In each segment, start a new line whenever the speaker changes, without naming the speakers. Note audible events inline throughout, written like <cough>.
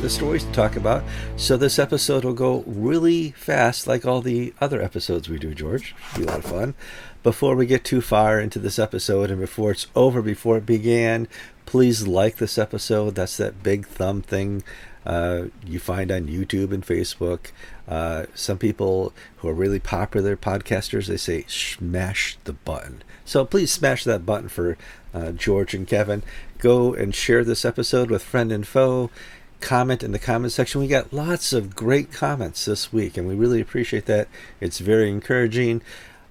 the stories to talk about, so this episode will go really fast, like all the other episodes we do, George. Be a lot of fun. Before we get too far into this episode and before it's over, before it began, please like this episode. That's that big thumb thing uh, you find on YouTube and Facebook. Uh, some people who are really popular podcasters, they say smash the button. So please smash that button for uh, George and Kevin. Go and share this episode with friend and foe. Comment in the comment section. We got lots of great comments this week, and we really appreciate that. It's very encouraging.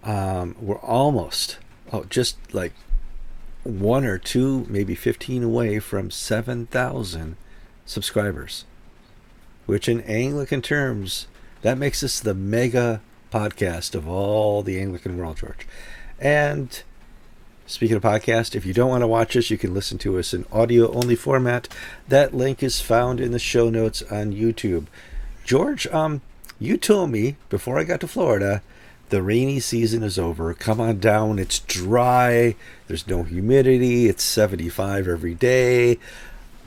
Um, we're almost, oh, just like one or two, maybe 15 away from 7,000 subscribers, which in Anglican terms, that makes us the mega podcast of all the Anglican world, George. And Speaking of podcast, if you don't want to watch us, you can listen to us in audio only format. That link is found in the show notes on YouTube. George, um, you told me before I got to Florida, the rainy season is over. Come on down. It's dry. There's no humidity. It's 75 every day.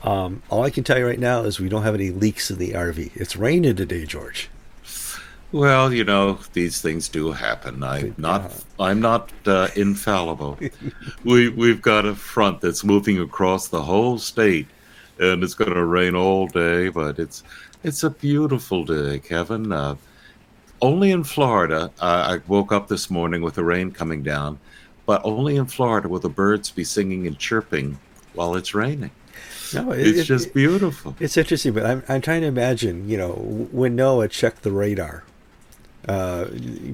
Um, all I can tell you right now is we don't have any leaks in the RV. It's raining today, George.
Well, you know, these things do happen. I'm not. I'm not uh, infallible. <laughs> we we've got a front that's moving across the whole state, and it's going to rain all day. But it's it's a beautiful day, Kevin. Uh, only in Florida. Uh, I woke up this morning with the rain coming down, but only in Florida will the birds be singing and chirping while it's raining. No, it, it's just beautiful.
It's interesting, but I'm I'm trying to imagine. You know, when Noah checked the radar uh,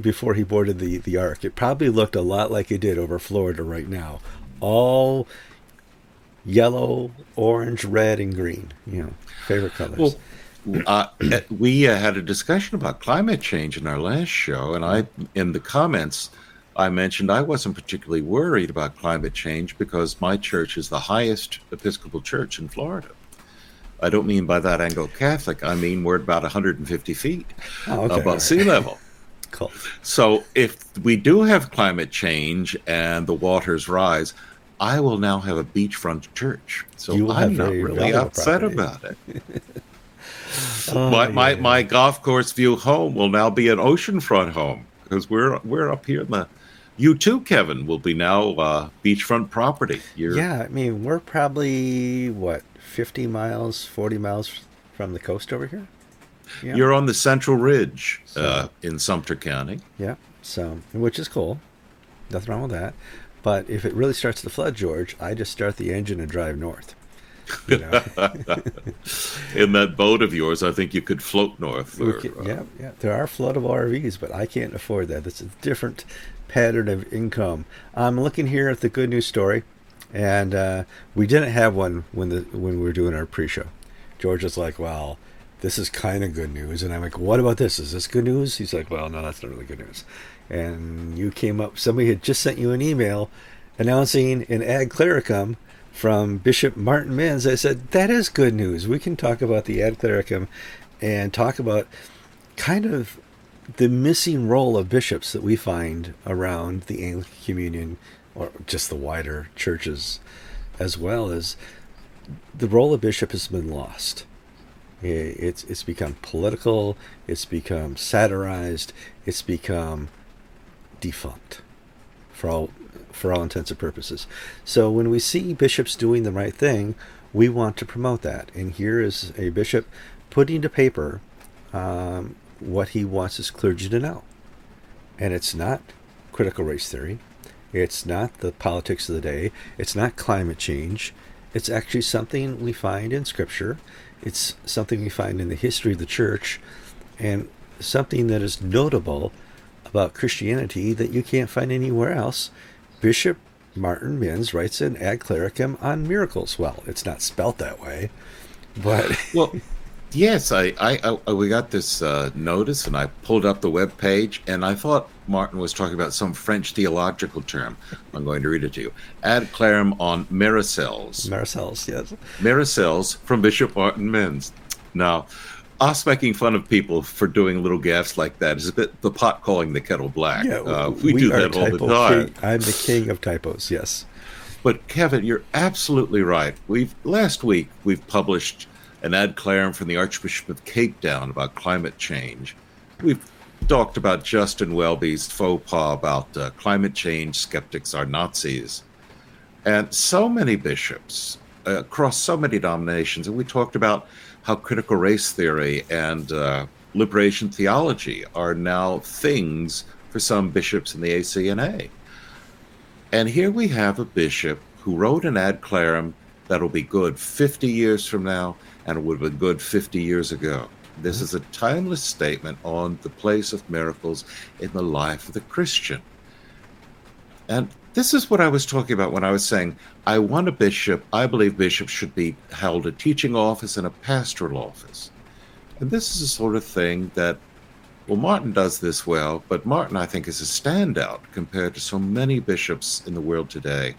before he boarded the, the ark. It probably looked a lot like it did over Florida right now. All yellow, orange, red, and green. You know, favorite colors.
Well, uh, <coughs> we uh, had a discussion about climate change in our last show, and I, in the comments, I mentioned I wasn't particularly worried about climate change because my church is the highest Episcopal church in Florida. I don't mean by that Anglo Catholic. I mean we're about 150 feet oh, okay. above sea level. <laughs>
cool.
So if we do have climate change and the waters rise, I will now have a beachfront church. So I'm not really upset property. about it. <laughs> oh, my, yeah, my, yeah. my golf course view home will now be an oceanfront home because we're we're up here in the you too, Kevin, will be now uh, beachfront property.
You're... Yeah, I mean, we're probably what 50 miles, 40 miles from the coast over here.
Yeah. You're on the Central Ridge so, uh, in Sumter County.
Yeah, so which is cool. Nothing wrong with that. But if it really starts to flood, George, I just start the engine and drive north.
You know? <laughs> in that boat of yours, I think you could float north. Or,
can, yeah, yeah. There are floatable RVs, but I can't afford that. It's a different pattern of income. I'm looking here at the good news story and uh, we didn't have one when the when we were doing our pre-show. George was like, "Well, this is kind of good news," and I'm like, "What about this? Is this good news?" He's like, "Well, no, that's not really good news." And you came up. Somebody had just sent you an email announcing an ad clericum from Bishop Martin Minns. I said, "That is good news. We can talk about the ad clericum and talk about kind of." The missing role of bishops that we find around the Anglican Communion or just the wider churches as well as the role of bishop has been lost. It's it's become political. It's become satirized. It's become defunct, for all for all intents and purposes. So when we see bishops doing the right thing, we want to promote that. And here is a bishop putting to paper um, what he wants his clergy to know, and it's not critical race theory. It's not the politics of the day. It's not climate change. It's actually something we find in Scripture. It's something we find in the history of the church, and something that is notable about Christianity that you can't find anywhere else. Bishop Martin Minns writes an ad clericum on miracles. Well, it's not spelt that way, but
well, <laughs> Yes, I, I, I we got this uh, notice, and I pulled up the web page, and I thought Martin was talking about some French theological term. I'm going to read it to you. Ad clerum on Miracels.
Miracels, yes.
Miracels from Bishop Martin Menz. Now, us making fun of people for doing little gaffes like that is a bit the pot calling the kettle black.
Yeah, uh, we, we, do that all the time. King. I'm the king of typos. Yes.
But Kevin, you're absolutely right. We've last week we've published an ad clerum from the Archbishop of Cape Town about climate change. We've talked about Justin Welby's faux pas about uh, climate change skeptics are Nazis. And so many bishops uh, across so many denominations, and we talked about how critical race theory and uh, liberation theology are now things for some bishops in the ACNA. And here we have a bishop who wrote an ad clerum that'll be good 50 years from now and would have been good 50 years ago. This is a timeless statement on the place of miracles in the life of the Christian. And this is what I was talking about when I was saying I want a bishop, I believe bishops should be held a teaching office and a pastoral office. And this is the sort of thing that, well, Martin does this well, but Martin, I think, is a standout compared to so many bishops in the world today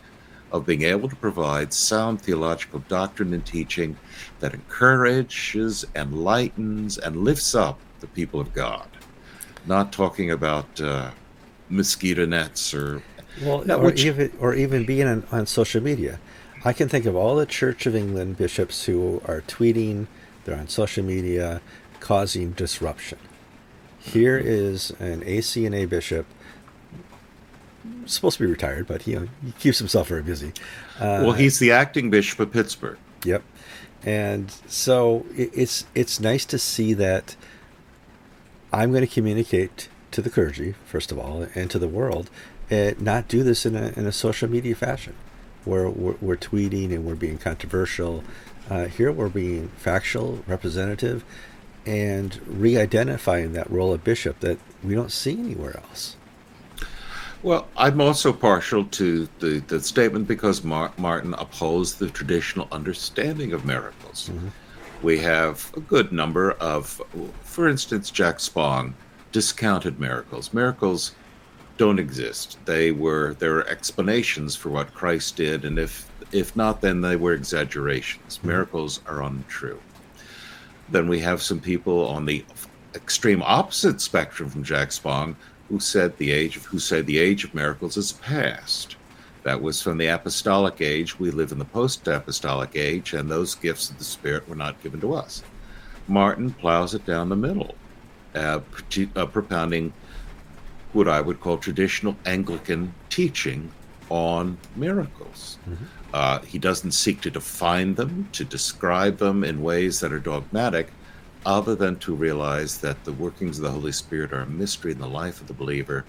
of being able to provide sound theological doctrine and teaching that encourages, enlightens, and lifts up the people of God. Not talking about uh, mosquito nets or
well, no, or which, even or even being on, on social media. I can think of all the Church of England bishops who are tweeting, they're on social media, causing disruption. Here is an ACNA bishop supposed to be retired, but he, you know, he keeps himself very busy.
Uh, well, he's the acting bishop of Pittsburgh.
Yep, and so it, it's it's nice to see that. I'm going to communicate to the clergy first of all, and to the world, and not do this in a in a social media fashion, where we're, we're tweeting and we're being controversial. Uh, here we're being factual, representative, and re-identifying that role of bishop that we don't see anywhere else.
Well, I'm also partial to the, the statement because Mar- Martin opposed the traditional understanding of miracles. Mm-hmm. We have a good number of, for instance, Jack Spong discounted miracles. Miracles don't exist. They were there are explanations for what Christ did, and if if not, then they were exaggerations. Mm-hmm. Miracles are untrue. Then we have some people on the extreme opposite spectrum from Jack Spong who said the age of who said the age of miracles is past. That was from the apostolic age. We live in the post-apostolic age, and those gifts of the Spirit were not given to us. Martin plows it down the middle, uh, uh, propounding what I would call traditional Anglican teaching on miracles. Mm-hmm. Uh, he doesn't seek to define them, to describe them in ways that are dogmatic, other than to realize that the workings of the Holy Spirit are a mystery in the life of the believer,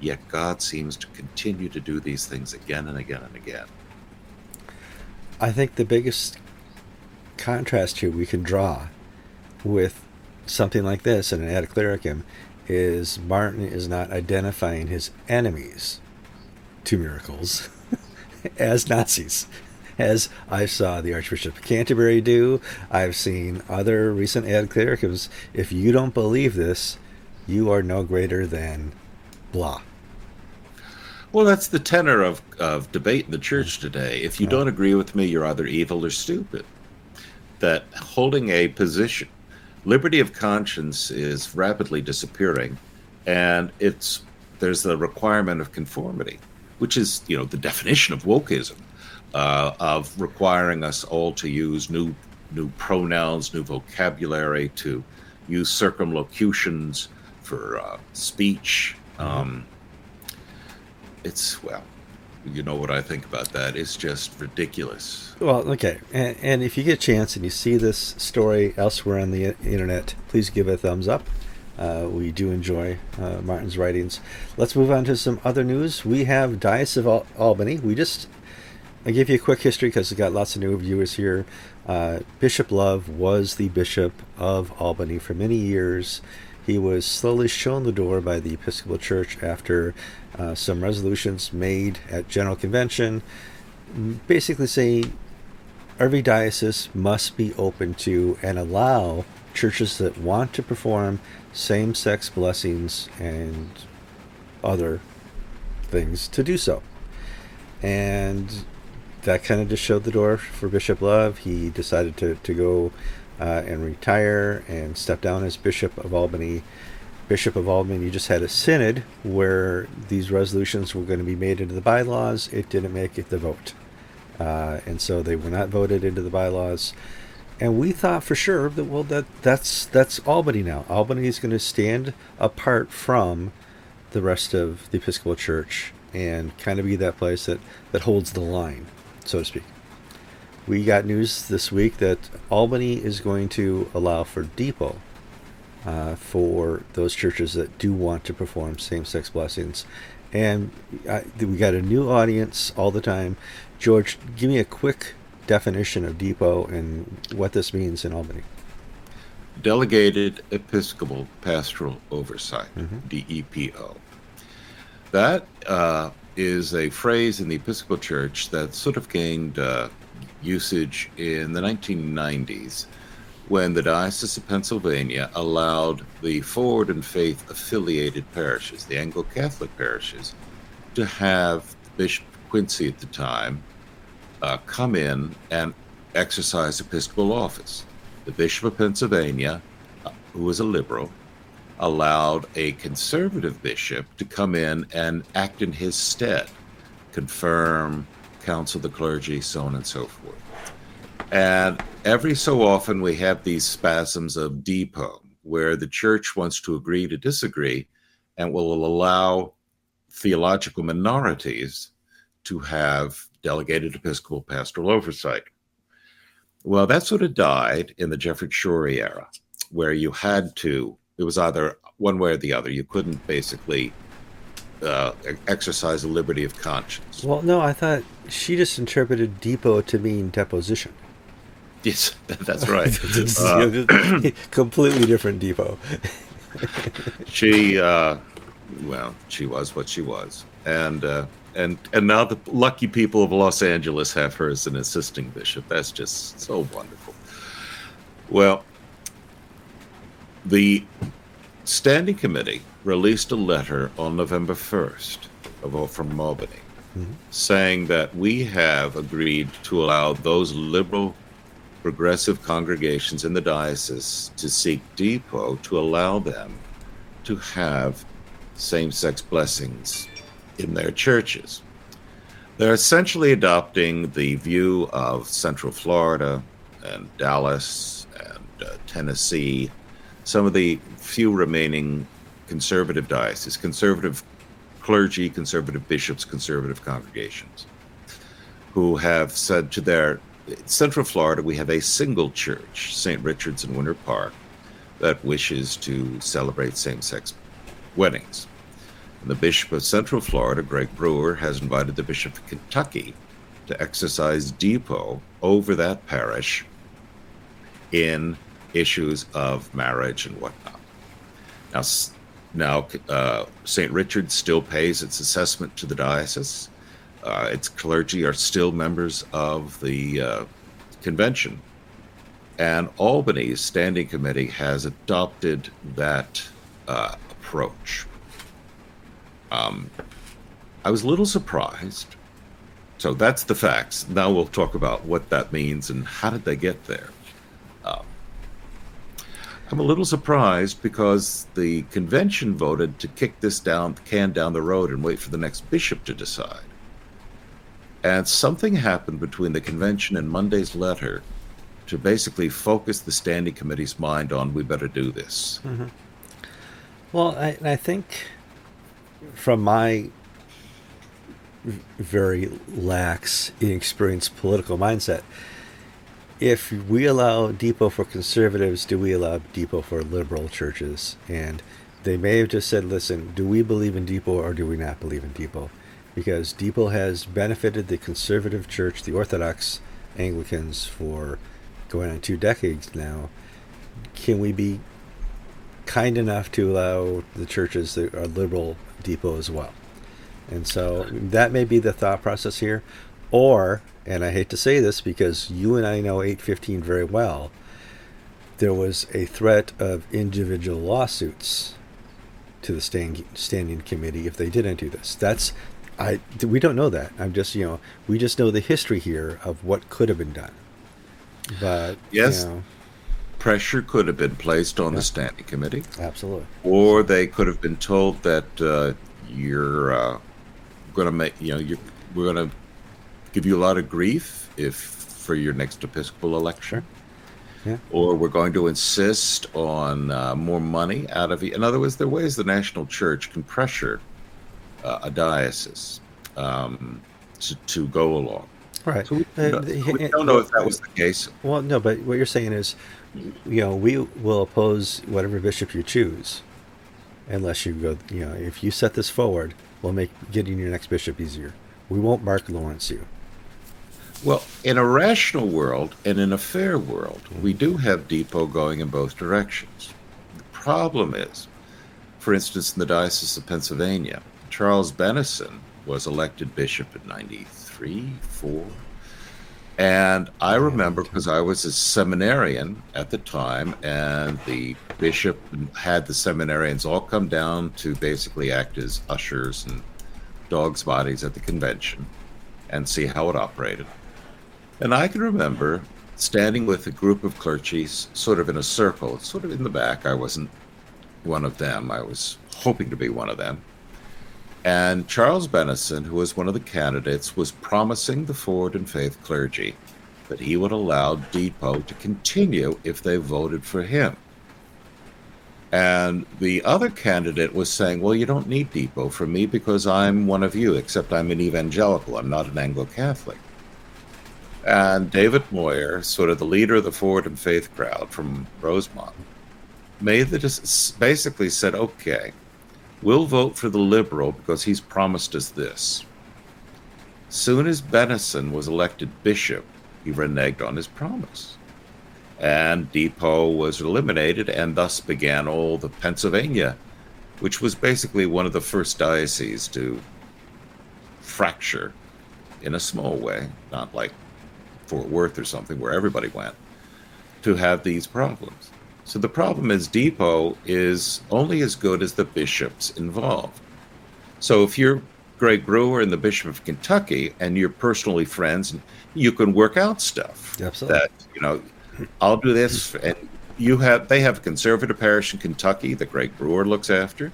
yet God seems to continue to do these things again and again and again.
I think the biggest contrast here we can draw with something like this in an ad clericum is Martin is not identifying his enemies to miracles <laughs> as Nazis as I saw the Archbishop of Canterbury do. I've seen other recent ad clericums. If you don't believe this, you are no greater than blah.
Well, that's the tenor of, of debate in the church today. If you don't agree with me, you're either evil or stupid. That holding a position, liberty of conscience is rapidly disappearing, and it's there's the requirement of conformity, which is you know the definition of wokeism uh, of requiring us all to use new new pronouns, new vocabulary, to use circumlocutions for uh, speech. Mm-hmm. Um, it's well, you know what I think about that. It's just ridiculous.
Well, okay, and, and if you get a chance and you see this story elsewhere on the internet, please give it a thumbs up. Uh, we do enjoy uh, Martin's writings. Let's move on to some other news. We have Diocese of Al- Albany. We just I give you a quick history because we've got lots of new viewers here. Uh, bishop Love was the Bishop of Albany for many years. He was slowly shown the door by the Episcopal Church after uh, some resolutions made at General Convention, basically saying every diocese must be open to and allow churches that want to perform same sex blessings and other things to do so. And that kind of just showed the door for Bishop Love. He decided to, to go uh, and retire and step down as Bishop of Albany. Bishop of Albany just had a synod where these resolutions were going to be made into the bylaws. It didn't make it the vote. Uh, and so they were not voted into the bylaws. And we thought for sure that well that that's that's Albany now. Albany is going to stand apart from the rest of the Episcopal Church and kind of be that place that, that holds the line, so to speak. We got news this week that Albany is going to allow for DEPO uh, for those churches that do want to perform same sex blessings. And I, we got a new audience all the time. George, give me a quick definition of DEPO and what this means in Albany.
Delegated Episcopal Pastoral Oversight, mm-hmm. DEPO. That uh, is a phrase in the Episcopal Church that sort of gained uh, usage in the 1990s when the Diocese of Pennsylvania allowed the Forward in Faith affiliated parishes, the Anglo Catholic parishes, to have Bishop Quincy at the time uh, come in and exercise episcopal office. The Bishop of Pennsylvania, uh, who was a liberal, allowed a conservative bishop to come in and act in his stead, confirm, counsel the clergy, so on and so forth. And every so often we have these spasms of DEPO where the church wants to agree to disagree and will allow theological minorities to have delegated episcopal pastoral oversight. Well, that sort of died in the Jefferts Schori era, where you had to, it was either one way or the other. You couldn't basically uh, exercise the liberty of conscience.
Well, no, I thought she just interpreted DEPO to mean deposition. <laughs>
Yes, that's right. <laughs>
uh, <laughs> completely different DEPO.
she, uh, well, she was what she was, and uh, and and now the lucky people of Los Angeles have her as an assisting bishop. That's just so wonderful. Well, the standing committee released a letter on November first of, from Albany, mm-hmm. saying that we have agreed to allow those liberal progressive congregations in the diocese to seek DEPO to allow them to have same sex blessings in their churches. They're essentially adopting the view of Central Florida and Dallas and uh, Tennessee, some of the few remaining conservative dioceses, conservative clergy, conservative bishops, conservative congregations, who have said to their Central Florida, we have a single church, St. Richard's in Winter Park, that wishes to celebrate same sex weddings. And the Bishop of Central Florida, Greg Brewer, has invited the Bishop of Kentucky to exercise DEPO over that parish in issues of marriage and whatnot. Now, now uh, St. Richard still pays its assessment to the diocese uh, its clergy are still members of the uh, convention. And Albany's standing committee has adopted that uh, approach. Um, I was a little surprised. So that's the facts. Now we'll talk about what that means and how did they get there. I'm a little surprised because the convention voted to kick this down, can down the road and wait for the next bishop to decide. And something happened between the convention and Monday's letter to basically focus the standing committee's mind on we better do this.
Mm-hmm. Well, I, I think from my very lax, inexperienced political mindset, if we allow DEPO for conservatives, do we allow DEPO for liberal churches? And they may have just said, listen, do we believe in DEPO or do we not believe in DEPO? because DEPO has benefited the conservative church, the Orthodox Anglicans, for going on two decades now. Can we be kind enough to allow the churches that are liberal DEPO as well? And so that may be the thought process here. Or, and I hate to say this because you and I know 815 very well, there was a threat of individual lawsuits to the standing standing committee if they didn't do this. That's I we don't know that. I'm just you know we just know the history here of what could have been done. But
yes,
you know,
pressure could have been placed on yeah. the standing committee.
Absolutely.
Or they could have been told that uh, you're uh, going to make you know you we're going to give you a lot of grief if for your next Episcopal election.
Yeah.
Or we're going to insist on uh, more money out of you. In other words, there are ways the national church can pressure uh, a diocese um, to, to go along.
Right.
So we, uh, we don't know if that was the case.
Well, no, but what you're saying is, you know, we will oppose whatever bishop you choose, unless you go, you know, if you set this forward, we'll make getting your next bishop easier. We won't Mark Lawrence you.
Well, in a rational world and in a fair world, we do have DEPO going in both directions. The problem is, for instance, in the Diocese of Pennsylvania, Charles Bennison was elected bishop in 93, 4. And I remember because I was a seminarian at the time, and the bishop had the seminarians all come down to basically act as ushers and dogs' bodies at the convention and see how it operated. And I can remember standing with a group of clergies, sort of in a circle, sort of in the back. I wasn't one of them, I was hoping to be one of them. And Charles Bennison, who was one of the candidates, was promising the Ford and Faith clergy that he would allow DEPO to continue if they voted for him. And the other candidate was saying, Well, you don't need DEPO for me because I'm one of you, except I'm an evangelical. I'm not an Anglo Catholic. And David Moyer, sort of the leader of the Forward in Faith crowd from Rosemont, made the basically said, okay, we'll vote for the liberal because he's promised us this. Soon as Bennison was elected bishop, he reneged on his promise. And DEPO was eliminated, and thus began all the Pennsylvania, which was basically one of the first dioceses to fracture in a small way, not like Fort Worth or something where everybody went to have these problems. So the problem is DEPO is only as good as the bishops involved. So if you're Greg Brewer and the Bishop of Kentucky and you're personally friends, you can work out stuff.
Absolutely.
That you know, I'll do this, and you have they have a conservative parish in Kentucky that Greg Brewer looks after,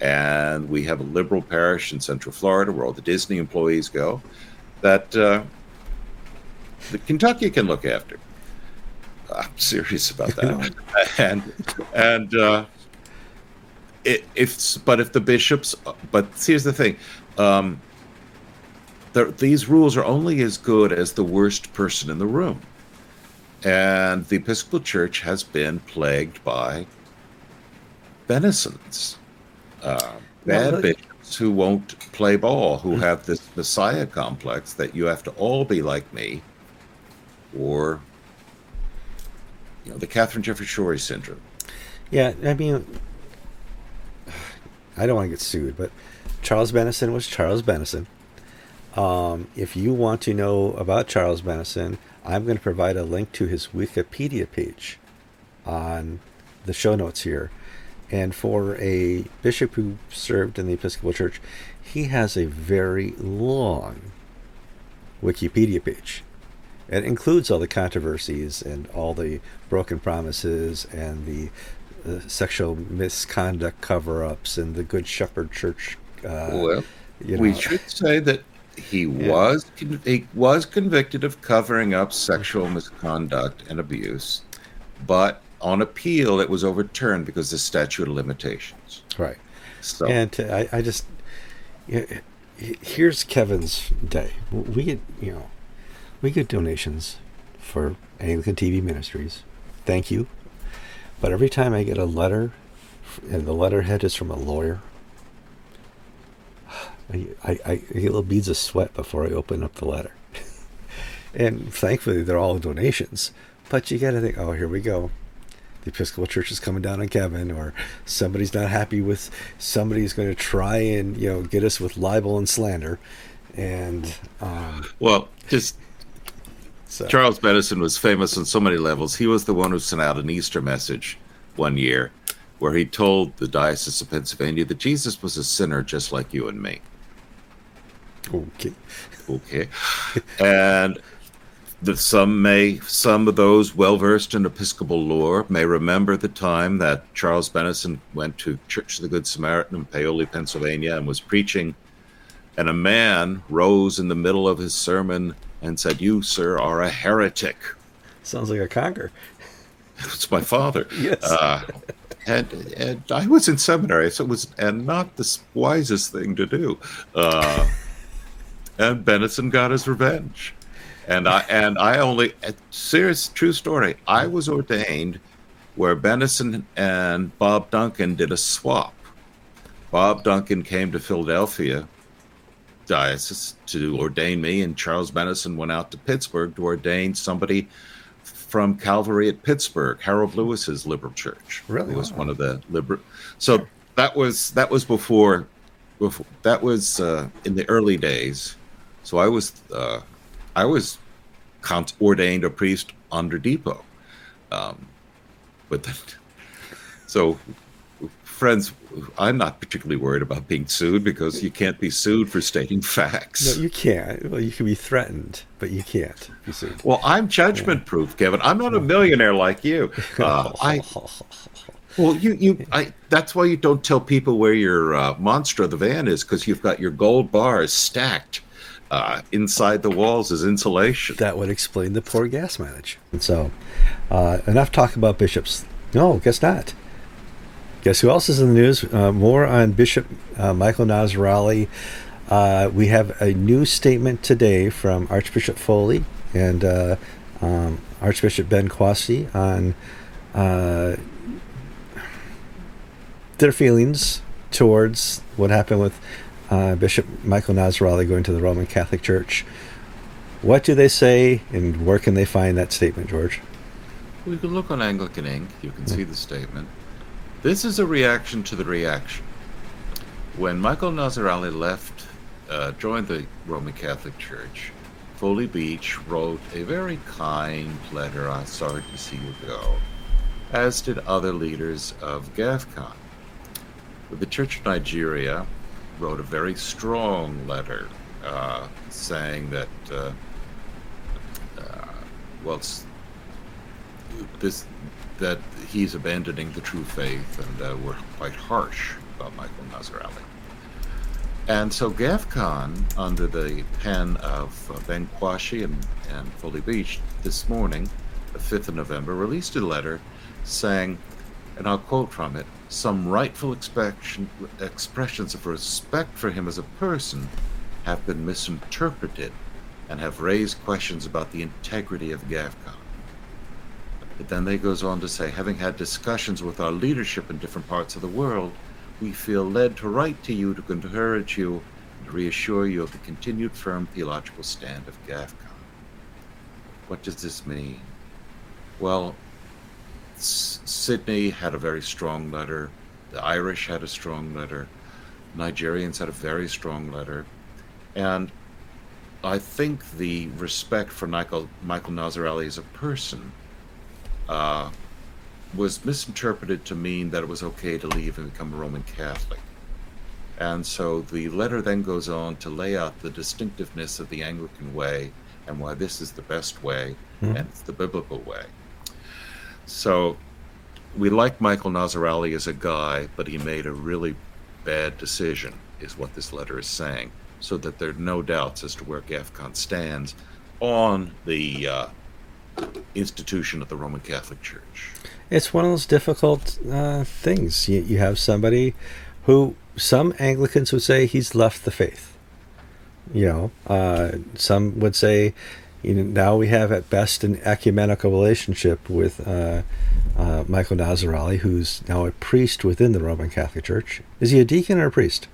and we have a liberal parish in Central Florida where all the Disney employees go. That uh, the Kentucky can look after. I'm serious about that. <laughs> and and uh, it, if but if the bishops, but here's the thing. Um, the, these rules are only as good as the worst person in the room. And the Episcopal Church has been plagued by Bennisons, uh, bad well, bishops who won't play ball, who hmm. have this Messiah complex that you have to all be like me or you know the Katharine Jefferts Schori syndrome.
Yeah, I mean, I don't want to get sued, but Charles Bennison was Charles Bennison. Um, if you want to know about Charles Bennison, I'm going to provide a link to his Wikipedia page on the show notes here. And for a bishop who served in the Episcopal Church, he has a very long Wikipedia page. It includes all the controversies and all the broken promises and the uh, sexual misconduct cover-ups and the Good Shepherd Church. Uh,
well, you know. we should say that he yeah. was he was convicted of covering up sexual misconduct and abuse, but on appeal it was overturned because of statute of limitations.
Right. So and I, I just here's Kevin's day. We get you know we get donations for Anglican TV Ministries. Thank you. But every time I get a letter, and the letterhead is from a lawyer, <sighs> I, I, I get little beads of sweat before I open up the letter. <laughs> and thankfully, they're all donations. But you got to think, oh, here we go. The Episcopal Church is coming down on Kevin, or somebody's not happy with somebody's going to try and you know get us with libel and slander. And um,
well, just so. Charles Bennison was famous on so many levels. He was the one who sent out an Easter message one year where he told the Diocese of Pennsylvania that Jesus was a sinner just like you and me.
Okay.
Okay. and that some may some of those well versed in Episcopal lore may remember the time that Charles Bennison went to Church of the Good Samaritan in Paoli, Pennsylvania, and was preaching, and a man rose in the middle of his sermon and said, "You, sir, are a heretic."
Sounds like a conquer.
It's my father. <laughs>
yes. Uh,
and, and I was in seminary, so it was and not the wisest thing to do. Uh, and Bennison got his revenge, and I and I only serious true story. I was ordained where Bennison and Bob Duncan did a swap. Bob Duncan came to Philadelphia diocese to ordain me, and Charles Bennison went out to Pittsburgh to ordain somebody from Calvary at Pittsburgh, Harold Lewis's liberal church.
Really,
was one of the liberal. So that was that was before, before that was uh, in the early days. So I was uh, I was ordained a priest under DEPO, um, but then, <laughs> so friends, I'm not particularly worried about being sued because you can't be sued for stating facts.
No, you can't. Well, you can be threatened, but you can't be sued.
Well, I'm judgment proof, Kevin. I'm not a millionaire like you. <laughs> Uh, I. <laughs> Well, you, you, I. That's why you don't tell people where your uh, monster of the van is because you've got your gold bars stacked uh, inside the walls as insulation.
That would explain the poor gas mileage. And so, uh, enough talk about bishops. No, guess not. Guess who else is in the news? Uh, more on Bishop uh, Michael Nazir-Ali. Uh, we have a new statement today from Archbishop Foley and uh, um, Archbishop Ben Kwashi on uh, their feelings towards what happened with uh, Bishop Michael Nazir-Ali going to the Roman Catholic Church. What do they say, and where can they find that statement, George?
Well, you can look on Anglican Ink. You can see the statement. This is a reaction to the reaction. When Michael Nazir-Ali left, uh, joined the Roman Catholic Church, Foley Beach wrote a very kind letter, I'm sorry to see you go, as did other leaders of GAFCON. The Church of Nigeria wrote a very strong letter uh, saying that, uh, uh well, this that he's abandoning the true faith, and uh, we're quite harsh about Michael Nazir-Ali. And so GAFCON, under the pen of uh, Ben Kwashi and, and Foley Beach, this morning, the 5th of November, released a letter saying, and I'll quote from it, some rightful expressions of respect for him as a person have been misinterpreted and have raised questions about the integrity of GAFCON. But then they goes on to say, having had discussions with our leadership in different parts of the world, we feel led to write to you to encourage you and reassure you of the continued firm theological stand of GAFCON. What does this mean? Well, Sydney had a very strong letter. The Irish had a strong letter. Nigerians had a very strong letter. And I think the respect for Michael, Michael Nazir-Ali as a person uh, was misinterpreted to mean that it was okay to leave and become a Roman Catholic. And so the letter then goes on to lay out the distinctiveness of the Anglican way and why this is the best way mm-hmm. and it's the biblical way. So we like Michael Nazir-Ali as a guy, but he made a really bad decision, is what this letter is saying, so that there are no doubts as to where GAFCON stands on the uh, institution of the Roman Catholic Church.
It's one of those difficult uh, things. You, you have somebody who some Anglicans would say he's left the faith. You know, uh, some would say you know, now we have at best an ecumenical relationship with uh, uh, Michael Nazir-Ali, who's now a priest within the Roman Catholic Church. Is he a deacon or a priest?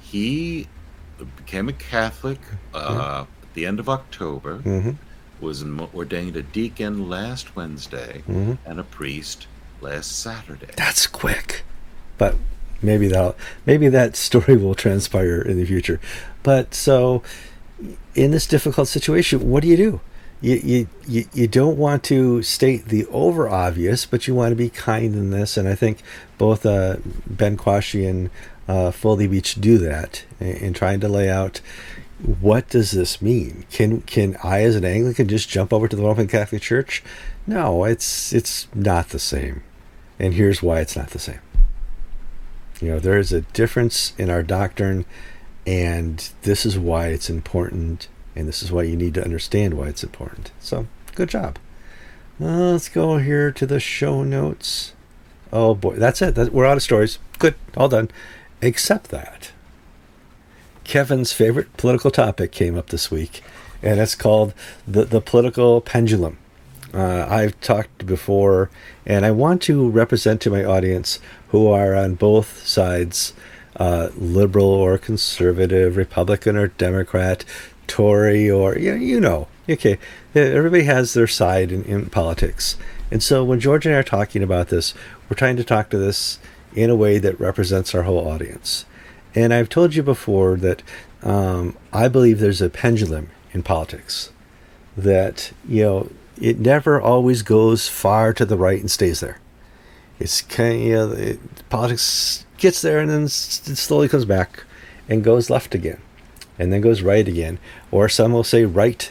He became a Catholic uh, mm-hmm. at the end of October.
Mm-hmm
was ordained a deacon last Wednesday
mm-hmm.
and a priest last Saturday.
That's quick, but maybe that maybe that story will transpire in the future. But so in this difficult situation, what do you do? You, you, you don't want to state the over obvious, but you want to be kind in this. And I think both uh, Ben Kwashi and uh, Foley Beach do that in, in trying to lay out what does this mean? Can can I as an Anglican just jump over to the Roman Catholic Church? No, it's it's not the same. And here's why it's not the same. You know, there is a difference in our doctrine and this is why it's important and this is why you need to understand why it's important. So, good job. Let's go here to the show notes. Oh boy, that's it. That, we're out of stories. Good, all done. Except that Kevin's favorite political topic came up this week, and it's called the the political pendulum. Uh, I've talked before, and I want to represent to my audience who are on both sides, uh, liberal or conservative, Republican or Democrat, Tory or you know, you know. Okay, everybody has their side in, in politics, and so when George and I are talking about this, we're trying to talk to this in a way that represents our whole audience. And I've told you before that um, I believe there's a pendulum in politics that, you know, it never always goes far to the right and stays there. It's kind of, you know, it, politics gets there and then it slowly comes back and goes left again and then goes right again. Or some will say right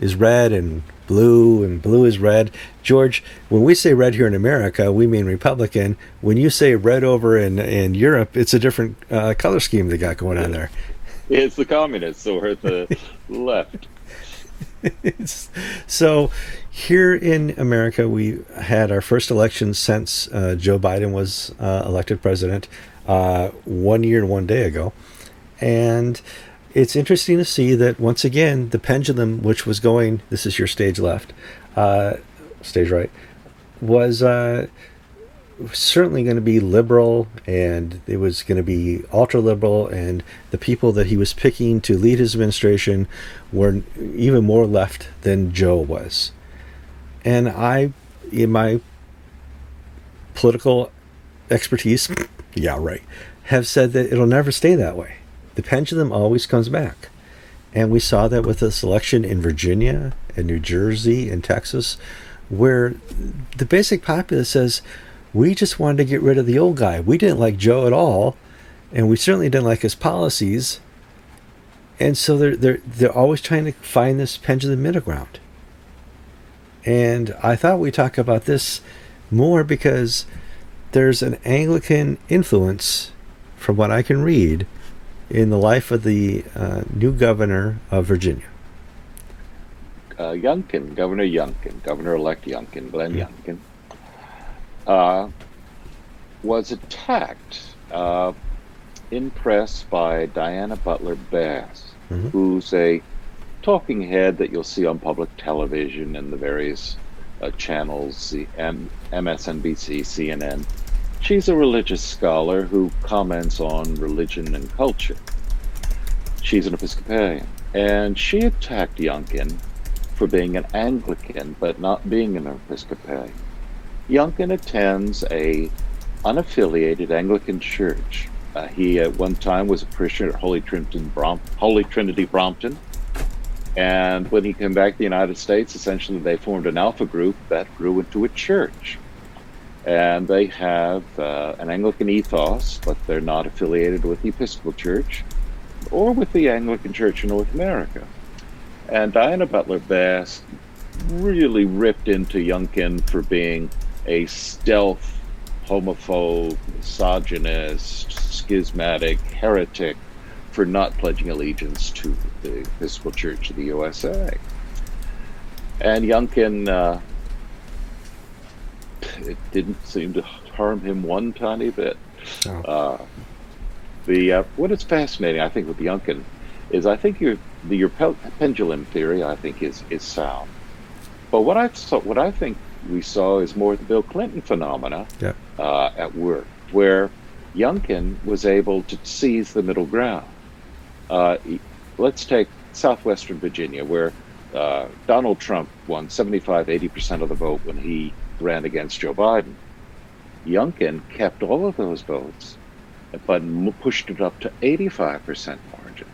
is red and blue and blue is red. George, when we say red here in America, we mean Republican. When you say red over in, in Europe, it's a different uh, color scheme they got going on there.
It's the communists at the <laughs> left. <laughs>
so here in America, we had our first election since uh, Joe Biden was uh, elected president uh, one year and one day ago. And it's interesting to see that once again the pendulum, which was going, this is your stage left, uh, stage right, was uh, certainly going to be liberal, and it was going to be ultra liberal, and the people that he was picking to lead his administration were even more left than Joe was. And I, in my political expertise, <clears throat> yeah, right, have said that it'll never stay that way the pendulum always comes back. And we saw that with this election in Virginia and New Jersey and Texas, where the basic populace says, we just wanted to get rid of the old guy. We didn't like Joe at all, and we certainly didn't like his policies. And so they're they're they're always trying to find this pendulum middle ground. And I thought we'd talk about this more because there's an Anglican influence, from what I can read, in the life of the uh, new governor of Virginia?
Uh, Youngkin, Governor Youngkin, Governor-elect Youngkin, Glenn. Youngkin, uh, was attacked uh, in press by Diana Butler Bass, mm-hmm. who's a talking head that you'll see on public television and the various uh, channels, the M- MSNBC, CNN, She's a religious scholar who comments on religion and culture. She's an Episcopalian, and she attacked Youngkin for being an Anglican but not being an Episcopalian. Youngkin attends a unaffiliated Anglican church. Uh, he at one time was a Christian at Holy Brom- Holy Trinity Brompton, and when he came back to the United States, essentially they formed an alpha group that grew into a church and they have uh, an Anglican ethos, but they're not affiliated with the Episcopal Church or with the Anglican Church in North America. And Diana Butler Bass really ripped into Youngkin for being a stealth, homophobe, misogynist, schismatic, heretic for not pledging allegiance to the Episcopal Church of the USA. And Youngkin uh, it didn't seem to harm him one tiny bit. Oh. Uh, the uh, what is fascinating, I think, with Youngkin is I think your the your pendulum theory I think is is sound, but what I saw, what I think we saw is more the Bill Clinton phenomena yeah. uh, at work, where Youngkin was able to seize the middle ground. Uh, let's take southwestern Virginia, where uh, Donald Trump won 75, 80 percent of the vote when he ran against Joe Biden. Youngkin kept all of those votes, but pushed it up to 85% margin.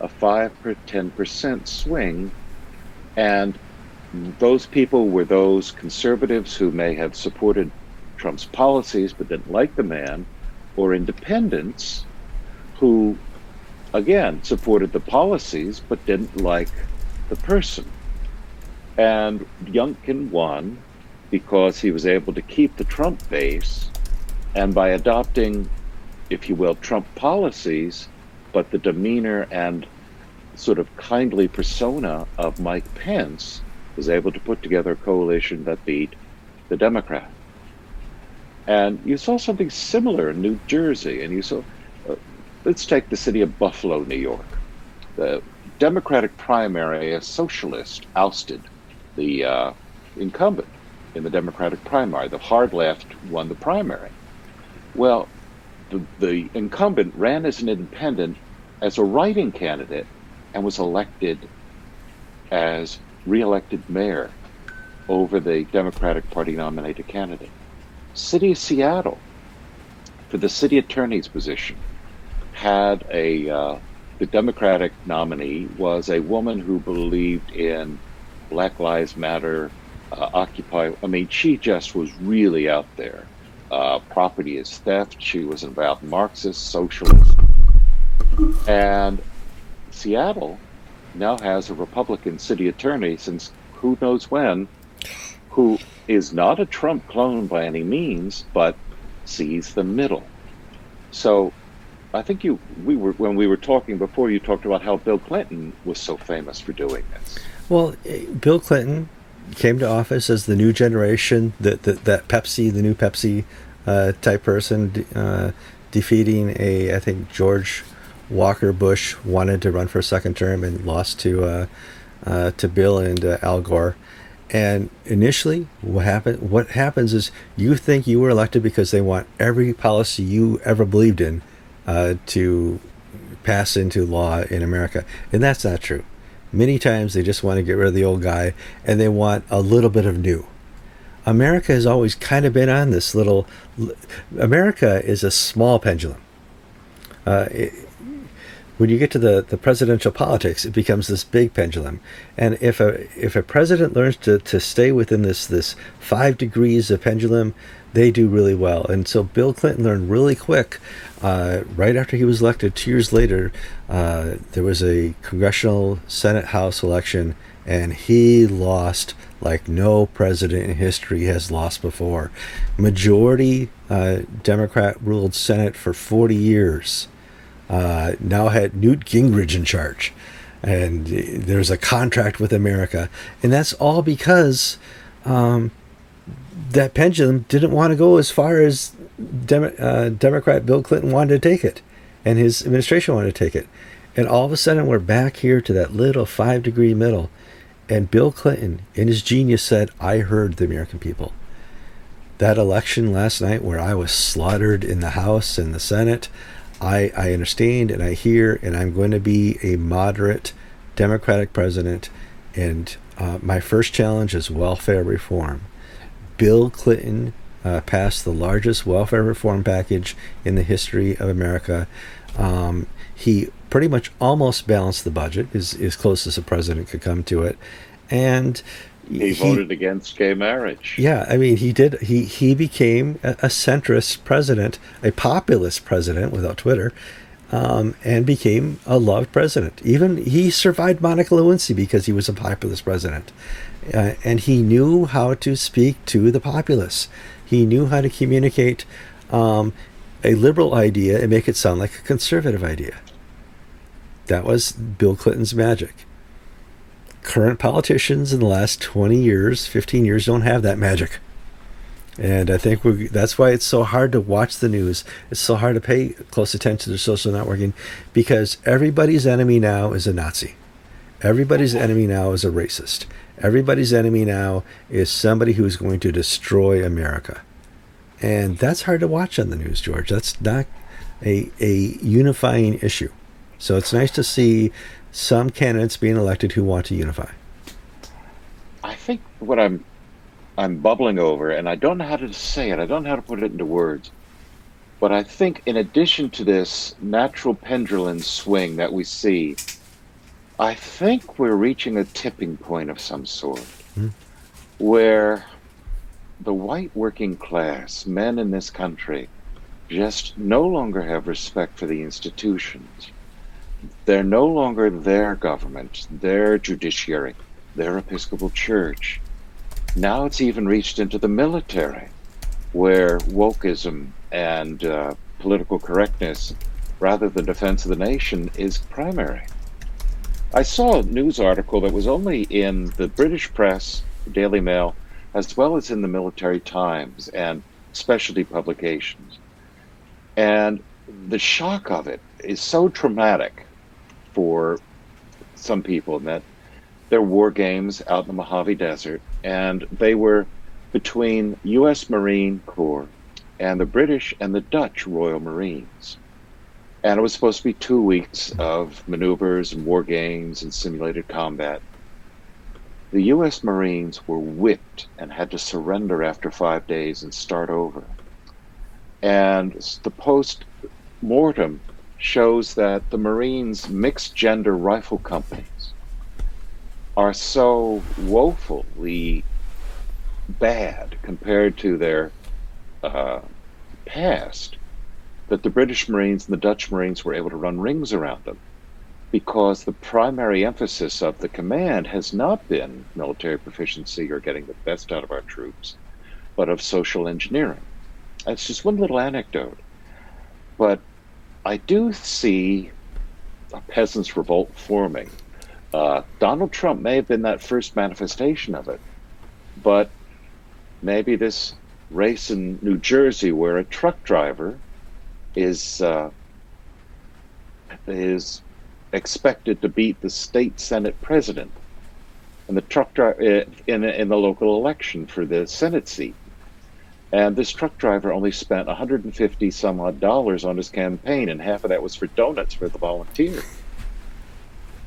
a 5 per 10% swing. And those people were those conservatives who may have supported Trump's policies but didn't like the man, or independents who, again, supported the policies but didn't like the person. And Youngkin won because he was able to keep the Trump base, and by adopting, if you will, Trump policies, but the demeanor and sort of kindly persona of Mike Pence was able to put together a coalition that beat the Democrat. And you saw something similar in New Jersey, and you saw, uh, let's take the city of Buffalo, New York. The Democratic primary, a socialist, ousted the uh, incumbent in the Democratic primary. The hard left won the primary. Well, the, the incumbent ran as an independent as a writing candidate and was elected as reelected mayor over the Democratic Party nominated candidate. City of Seattle, for the city attorney's position, had a uh, the Democratic nominee was a woman who believed in Black Lives Matter, uh, Occupy. I mean, she just was really out there. Uh, property is theft. She was about Marxist, socialist. And Seattle now has a Republican city attorney since who knows when, who is not a Trump clone by any means, but sees the middle. So I think you we were when we were talking before you talked about how Bill Clinton was so famous for doing this.
Well, eh, Bill Clinton came to office as the new generation, that that, that Pepsi, the new Pepsi uh, type person, uh, defeating a I think George Walker Bush wanted to run for a second term and lost to uh, uh to Bill and uh, Al Gore. And initially, what happened? What happens is you think you were elected because they want every policy you ever believed in uh, to pass into law in America, and that's not true. Many times they just want to get rid of the old guy and they want a little bit of new. America has always kind of been on this little. America is a small pendulum. Uh, it, when you get to the, the presidential politics, it becomes this big pendulum. And if a if a president learns to, to stay within this this five degrees of pendulum, they do really well. And so Bill Clinton learned really quick. Uh, right after he was elected, two years later, uh, there was a congressional Senate House election, and he lost like no president in history has lost before. Majority uh, Democrat ruled Senate for 40 years. Uh, now had Newt Gingrich in charge. And there's a contract with America. And that's all because um, that pendulum didn't want to go as far as uh, Democrat Bill Clinton wanted to take it, and his administration wanted to take it. And all of a sudden, we're back here to that little five degree middle. And Bill Clinton, in his genius, said, I heard the American people. That election last night, where I was slaughtered in the House and the Senate, I, I understand and I hear, and I'm going to be a moderate Democratic president. And uh, my first challenge is welfare reform. Bill Clinton uh, passed the largest welfare reform package in the history of America. Um, he pretty much almost balanced the budget, as, as close as a president could come to it. And
he, he voted against gay marriage.
Yeah, I mean, he did. He he became a, a centrist president, a populist president without Twitter, um, and became a loved president. Even he survived Monica Lewinsky because he was a populist president, uh, and he knew how to speak to the populace. He knew how to communicate um, a liberal idea and make it sound like a conservative idea. That was Bill Clinton's magic. Current politicians in the last 20 years, 15 years don't have that magic. And I think that's why it's so hard to watch the news. It's so hard to pay close attention to social networking because everybody's enemy now is a Nazi. Everybody's enemy now is a racist. Everybody's enemy now is somebody who's going to destroy America. And that's hard to watch on the news, George. That's not a, a unifying issue. So it's nice to see some candidates being elected who want to unify.
I think what I'm I'm bubbling over, and I don't know how to say it. I don't know how to put it into words. But I think, in addition to this natural pendulum swing that we see I think we're reaching a tipping point of some sort mm. where the white working class, men in this country, just no longer have respect for the institutions. They're no longer their government, their judiciary, their Episcopal Church. Now it's even reached into the military, where wokeism and uh, political correctness, rather than defense of the nation, is primary. I saw a news article that was only in the British press, Daily Mail, as well as in the Military Times and specialty publications. And the shock of it is so traumatic for some people that they're war games out in the Mojave Desert, and they were between U.S. Marine Corps and the British and the Dutch Royal Marines. And it was supposed to be two weeks of maneuvers and war games and simulated combat. The U.S. Marines were whipped and had to surrender after five days and start over. And the post mortem shows that the Marines' mixed gender rifle companies are so woefully bad compared to their uh, past that the British Marines and the Dutch Marines were able to run rings around them because the primary emphasis of the command has not been military proficiency or getting the best out of our troops, but of social engineering. That's just one little anecdote. But I do see a peasants' revolt forming. Uh, Donald Trump may have been that first manifestation of it, but maybe this race in New Jersey where a truck driver is uh, is expected to beat the state senate president and the truck driver uh, in in the local election for the senate seat. And this truck driver only spent 150 some odd dollars on his campaign, and half of that was for donuts for the volunteer.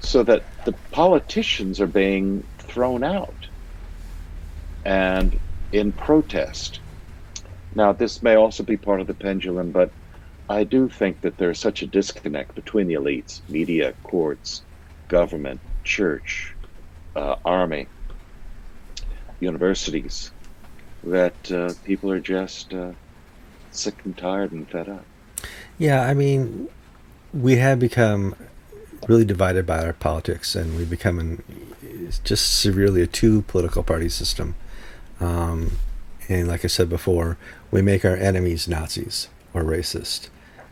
So that the politicians are being thrown out and in protest. Now, this may also be part of the pendulum, but I do think that there's such a disconnect between the elites, media, courts, government, church, uh, army, universities, that uh, people are just uh, sick and tired and fed up.
Yeah, I mean, we have become really divided by our politics, and we've become an, just severely a two political party system. Um, and like I said before, we make our enemies Nazis or racist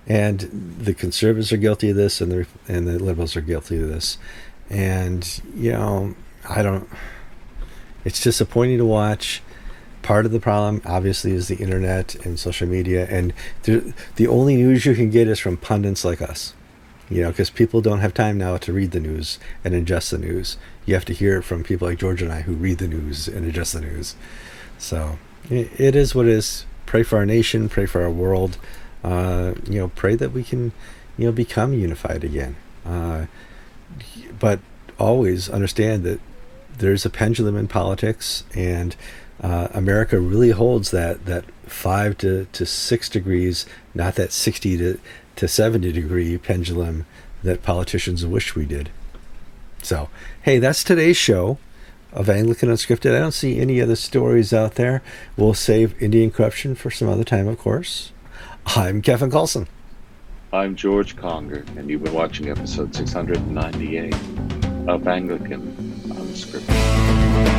and the conservatives are guilty of this, and the and the liberals are guilty of this, and you know I don't. It's disappointing to watch. Part of the problem, obviously, is the internet and social media, and the the only news you can get is from pundits like us. You know, because people don't have time now to read the news and ingest the news. You have to hear it from people like George and I who read the news and ingest the news. So it, is what it is. Pray for our nation. Pray for our world uh, you know, pray that we can, you know, become unified again. Uh, but always understand that there's a pendulum in politics, and uh, America really holds that that five to, to six degrees, not that sixty to to seventy degree pendulum that politicians wish we did. So, hey, that's today's show of Anglican Unscripted. I don't see any other stories out there. We'll save Indian corruption for some other time, of course. I'm Kevin Kallsen.
I'm George Conger, and you've been watching episode 698 of Anglican Unscripted.